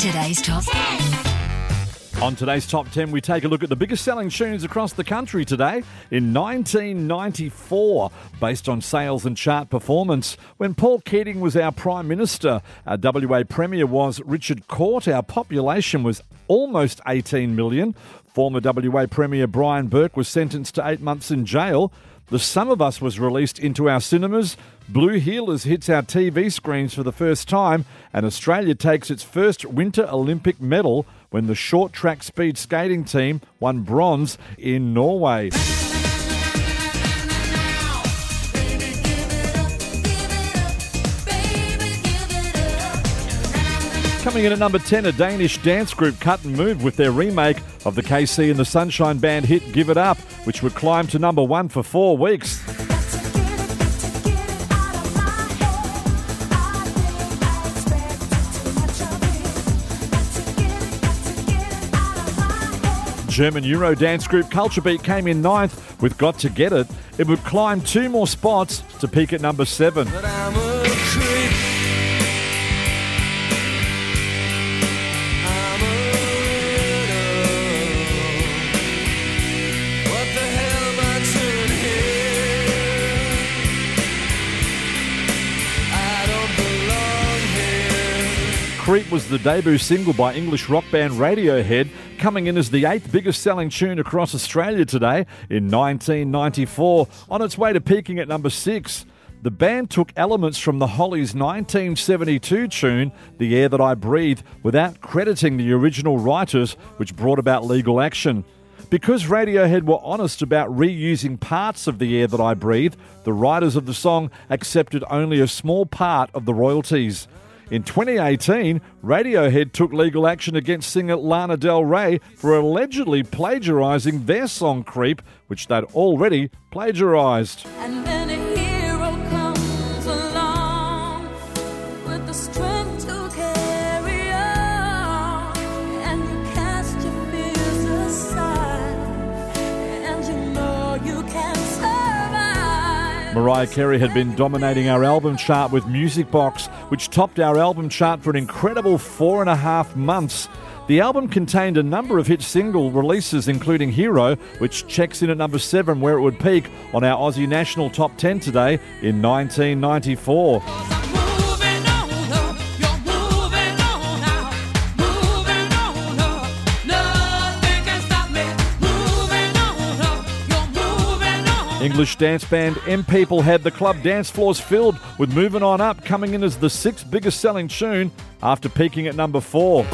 today's top 10. On today's top 10, we take a look at the biggest selling tunes across the country today in 1994, based on sales and chart performance. When Paul Keating was our Prime Minister, our WA Premier was Richard Court. Our population was almost 18 million. Former WA Premier Brian Burke was sentenced to eight months in jail. The Sum of Us was released into our cinemas. Blue Heelers hits our TV screens for the first time, and Australia takes its first Winter Olympic medal when the short track speed skating team won bronze in Norway. Coming in at number 10, a Danish dance group Cut and Move with their remake of the KC and the Sunshine Band hit Give It Up, which would climb to number one for four weeks. German Euro dance group Culture Beat came in ninth with Got to Get It. It would climb two more spots to peak at number seven. Creep was the debut single by English rock band Radiohead, coming in as the eighth biggest selling tune across Australia today in 1994, on its way to peaking at number six. The band took elements from the Hollies' 1972 tune, The Air That I Breathe, without crediting the original writers, which brought about legal action. Because Radiohead were honest about reusing parts of The Air That I Breathe, the writers of the song accepted only a small part of the royalties. In 2018, Radiohead took legal action against singer Lana Del Rey for allegedly plagiarising their song Creep, which they'd already plagiarised. And then a hero comes along with the strength to carry on. And you cast your fears aside, and you know you can survive. Mariah Carey had been dominating our album chart with Music Box, which topped our album chart for an incredible four and a half months. The album contained a number of hit single releases, including Hero, which checks in at number seven, where it would peak on our Aussie National Top 10 today in 1994. English dance band M People had the club dance floors filled with Moving On Up coming in as the sixth biggest selling tune after peaking at number four.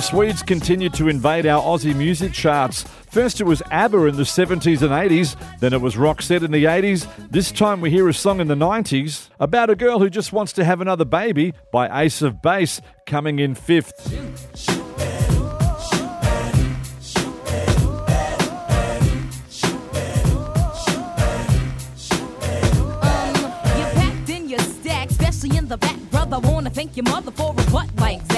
The Swedes continued to invade our Aussie music charts. First it was ABBA in the 70s and 80s, then it was Roxette in the 80s. This time we hear a song in the 90s about a girl who just wants to have another baby by Ace of Base coming in fifth. Um, thank your mother for a butt like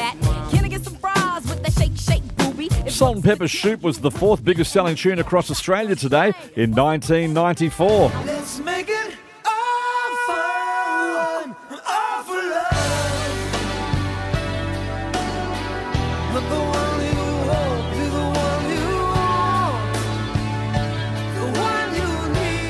Salt and Pepper Shoop was the fourth biggest selling tune across Australia today in 1994.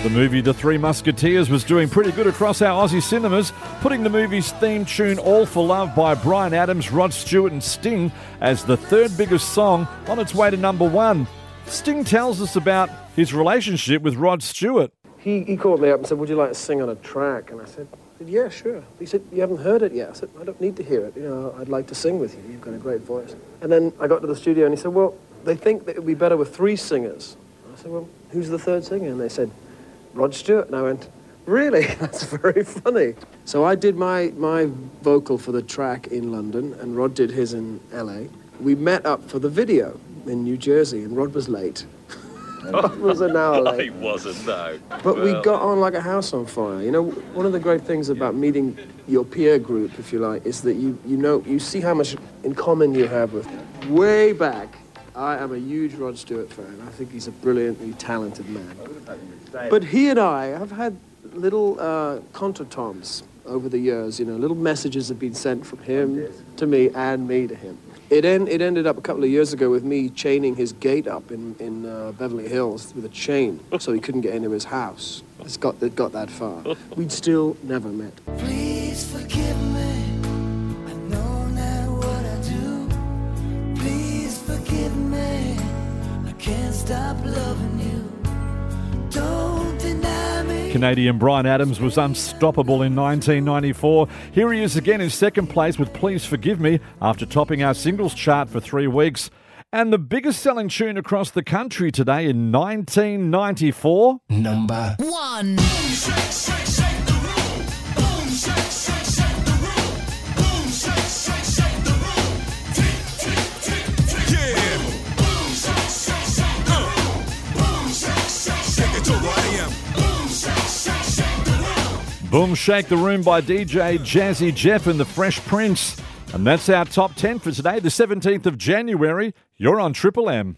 The movie The Three Musketeers was doing pretty good across our Aussie cinemas, putting the movie's theme tune All for Love by Bryan Adams, Rod Stewart, and Sting as the third biggest song on its way to number one. Sting tells us about his relationship with Rod Stewart. He, he called me up and said, Would you like to sing on a track? And I said, Yeah, sure. He said, You haven't heard it yet. I said, I don't need to hear it. You know, I'd like to sing with you. You've got a great voice. And then I got to the studio and he said, Well, they think that it would be better with three singers. I said, Well, who's the third singer? And they said, Rod Stewart. And I went, Really? That's very funny. So I did my, my vocal for the track in London, and Rod did his in LA. We met up for the video in New Jersey, and Rod was late. Rod was an hour late. He wasn't, no. But we got on like a house on fire. You know, one of the great things about meeting your peer group, if you like, is that you, you know, you see how much in common you have with way back I am a huge Rod Stewart fan. I think he's a brilliantly talented man. But he and I have had little uh, contretemps over the years. You know, little messages have been sent from him to me and me to him. It, en- it ended up a couple of years ago with me chaining his gate up in, in uh, Beverly Hills with a chain so he couldn't get into his house. It's got, it got that far. We'd still never met. Please Canadian Bryan Adams was unstoppable in 1994. Here he is again in second place with Please Forgive Me after topping our singles chart for three weeks. And the biggest selling tune across the country today in 1994. Number One. Boom Shake the Room by DJ Jazzy Jeff and the Fresh Prince. And that's our top 10 for today, the 17th of January. You're on Triple M.